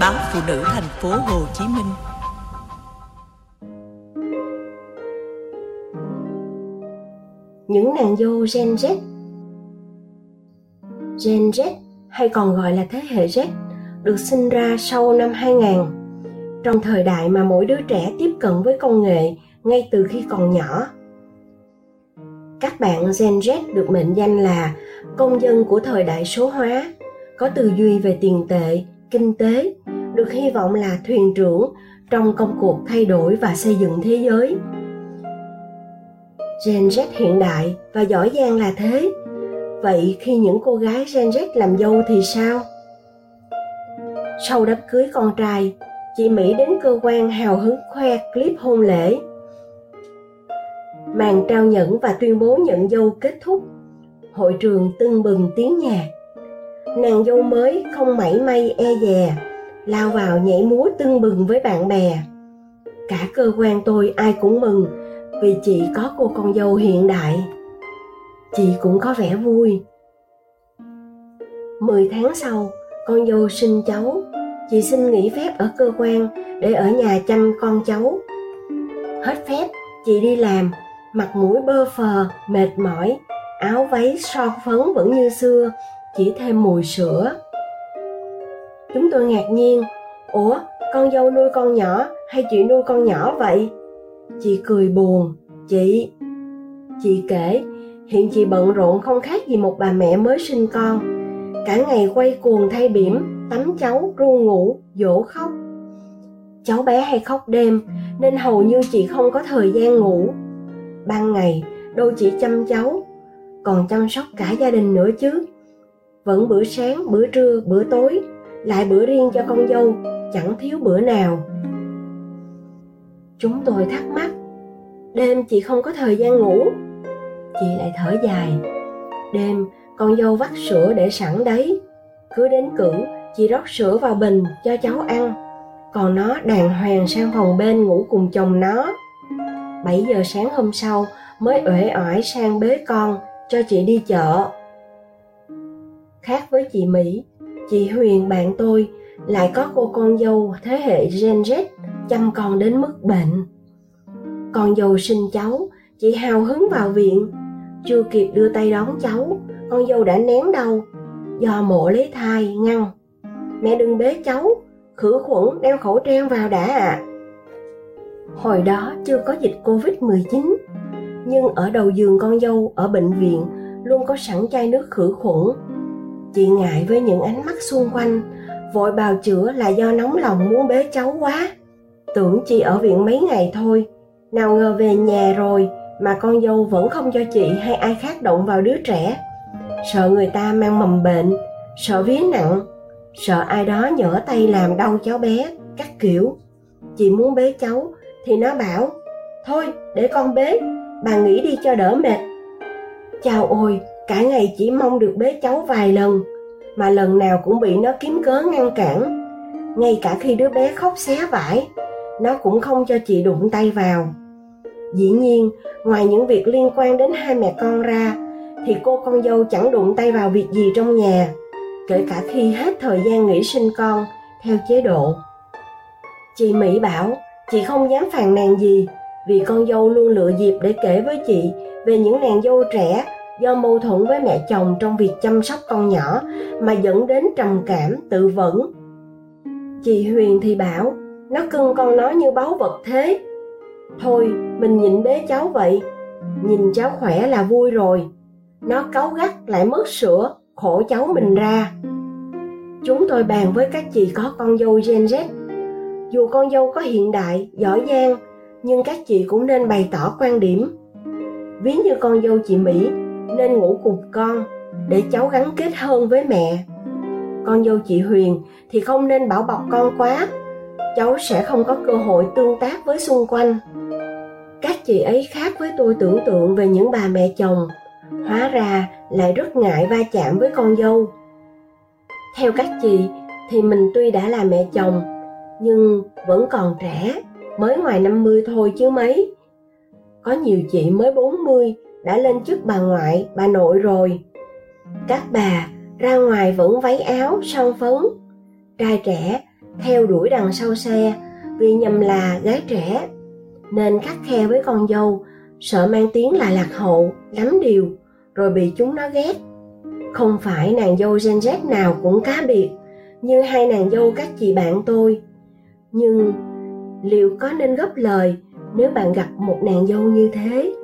báo phụ nữ thành phố Hồ Chí Minh. Những nàng dâu Gen Z Gen Z hay còn gọi là thế hệ Z được sinh ra sau năm 2000 trong thời đại mà mỗi đứa trẻ tiếp cận với công nghệ ngay từ khi còn nhỏ. Các bạn Gen Z được mệnh danh là công dân của thời đại số hóa, có tư duy về tiền tệ, kinh tế, được hy vọng là thuyền trưởng trong công cuộc thay đổi và xây dựng thế giới. Gen Z hiện đại và giỏi giang là thế. Vậy khi những cô gái Gen Z làm dâu thì sao? Sau đám cưới con trai, chị Mỹ đến cơ quan hào hứng khoe clip hôn lễ. Màn trao nhẫn và tuyên bố nhận dâu kết thúc. Hội trường tưng bừng tiếng nhạc. Nàng dâu mới không mảy may e dè, lao vào nhảy múa tưng bừng với bạn bè. Cả cơ quan tôi ai cũng mừng vì chị có cô con dâu hiện đại. Chị cũng có vẻ vui. Mười tháng sau, con dâu sinh cháu chị xin nghỉ phép ở cơ quan để ở nhà chăm con cháu hết phép chị đi làm mặt mũi bơ phờ mệt mỏi áo váy son phấn vẫn như xưa chỉ thêm mùi sữa. Chúng tôi ngạc nhiên. Ủa, con dâu nuôi con nhỏ hay chị nuôi con nhỏ vậy? Chị cười buồn. Chị chị kể, hiện chị bận rộn không khác gì một bà mẹ mới sinh con. Cả ngày quay cuồng thay bỉm, tắm cháu ru ngủ, dỗ khóc. Cháu bé hay khóc đêm, nên hầu như chị không có thời gian ngủ. Ban ngày, đâu chỉ chăm cháu, còn chăm sóc cả gia đình nữa chứ vẫn bữa sáng, bữa trưa, bữa tối, lại bữa riêng cho con dâu, chẳng thiếu bữa nào. Chúng tôi thắc mắc, đêm chị không có thời gian ngủ. Chị lại thở dài, đêm con dâu vắt sữa để sẵn đấy. Cứ đến cử chị rót sữa vào bình cho cháu ăn. Còn nó đàng hoàng sang phòng bên ngủ cùng chồng nó. 7 giờ sáng hôm sau mới uể oải sang bế con cho chị đi chợ khác với chị mỹ. Chị huyền bạn tôi lại có cô con dâu thế hệ gen z, chăm con đến mức bệnh. Con dâu sinh cháu, chị hào hứng vào viện. Chưa kịp đưa tay đón cháu, con dâu đã nén đau, do mổ lấy thai ngăn. Mẹ đừng bế cháu, khử khuẩn, đeo khẩu trang vào đã ạ. À. hồi đó chưa có dịch covid 19 nhưng ở đầu giường con dâu ở bệnh viện luôn có sẵn chai nước khử khuẩn chị ngại với những ánh mắt xung quanh. Vội bào chữa là do nóng lòng muốn bế cháu quá. Tưởng chị ở viện mấy ngày thôi. Nào ngờ về nhà rồi, mà con dâu vẫn không cho chị hay ai khác động vào đứa trẻ. Sợ người ta mang mầm bệnh, sợ vía nặng, sợ ai đó nhỡ tay làm đau cháu bé, các kiểu. Chị muốn bế cháu, thì nó bảo, thôi, để con bế, bà nghỉ đi cho đỡ mệt. Chào ôi cả ngày chỉ mong được bế cháu vài lần, mà lần nào cũng bị nó kiếm cớ ngăn cản. Ngay cả khi đứa bé khóc xé vải, nó cũng không cho chị đụng tay vào. Dĩ nhiên, ngoài những việc liên quan đến hai mẹ con ra, thì cô con dâu chẳng đụng tay vào việc gì trong nhà, kể cả khi hết thời gian nghỉ sinh con theo chế độ. Chị mỹ bảo, chị không dám phàn nàn gì, vì con dâu luôn lựa dịp để kể với chị về những nàng dâu trẻ do mâu thuẫn với mẹ chồng trong việc chăm sóc con nhỏ mà dẫn đến trầm cảm, tự vẫn. Chị huyền thì bảo, nó cưng con nó như báu vật thế. Thôi, mình nhịn bế cháu vậy. Nhìn cháu khỏe là vui rồi. Nó cáu gắt lại mất sữa, khổ cháu mình ra. Chúng tôi bàn với các chị có con dâu gen z. Dù con dâu có hiện đại, giỏi giang, nhưng các chị cũng nên bày tỏ quan điểm. Ví như con dâu chị mỹ nên ngủ cùng con để cháu gắn kết hơn với mẹ. Con dâu chị huyền thì không nên bảo bọc con quá. Cháu sẽ không có cơ hội tương tác với xung quanh. Các chị ấy khác với tôi tưởng tượng về những bà mẹ chồng, hóa ra lại rất ngại va chạm với con dâu. Theo các chị thì mình tuy đã là mẹ chồng, nhưng vẫn còn trẻ, mới ngoài 50 thôi chứ mấy. Có nhiều chị mới 40 đã lên trước bà ngoại, bà nội rồi. Các bà ra ngoài vẫn váy áo, son phấn. Trai trẻ theo đuổi đằng sau xe, vì nhầm là gái trẻ. Nên khắc khe với con dâu, sợ mang tiếng là lạc hậu, lắm điều, rồi bị chúng nó ghét. Không phải nàng dâu gen z nào cũng cá biệt như hai nàng dâu các chị bạn tôi. Nhưng liệu có nên góp lời nếu bạn gặp một nàng dâu như thế?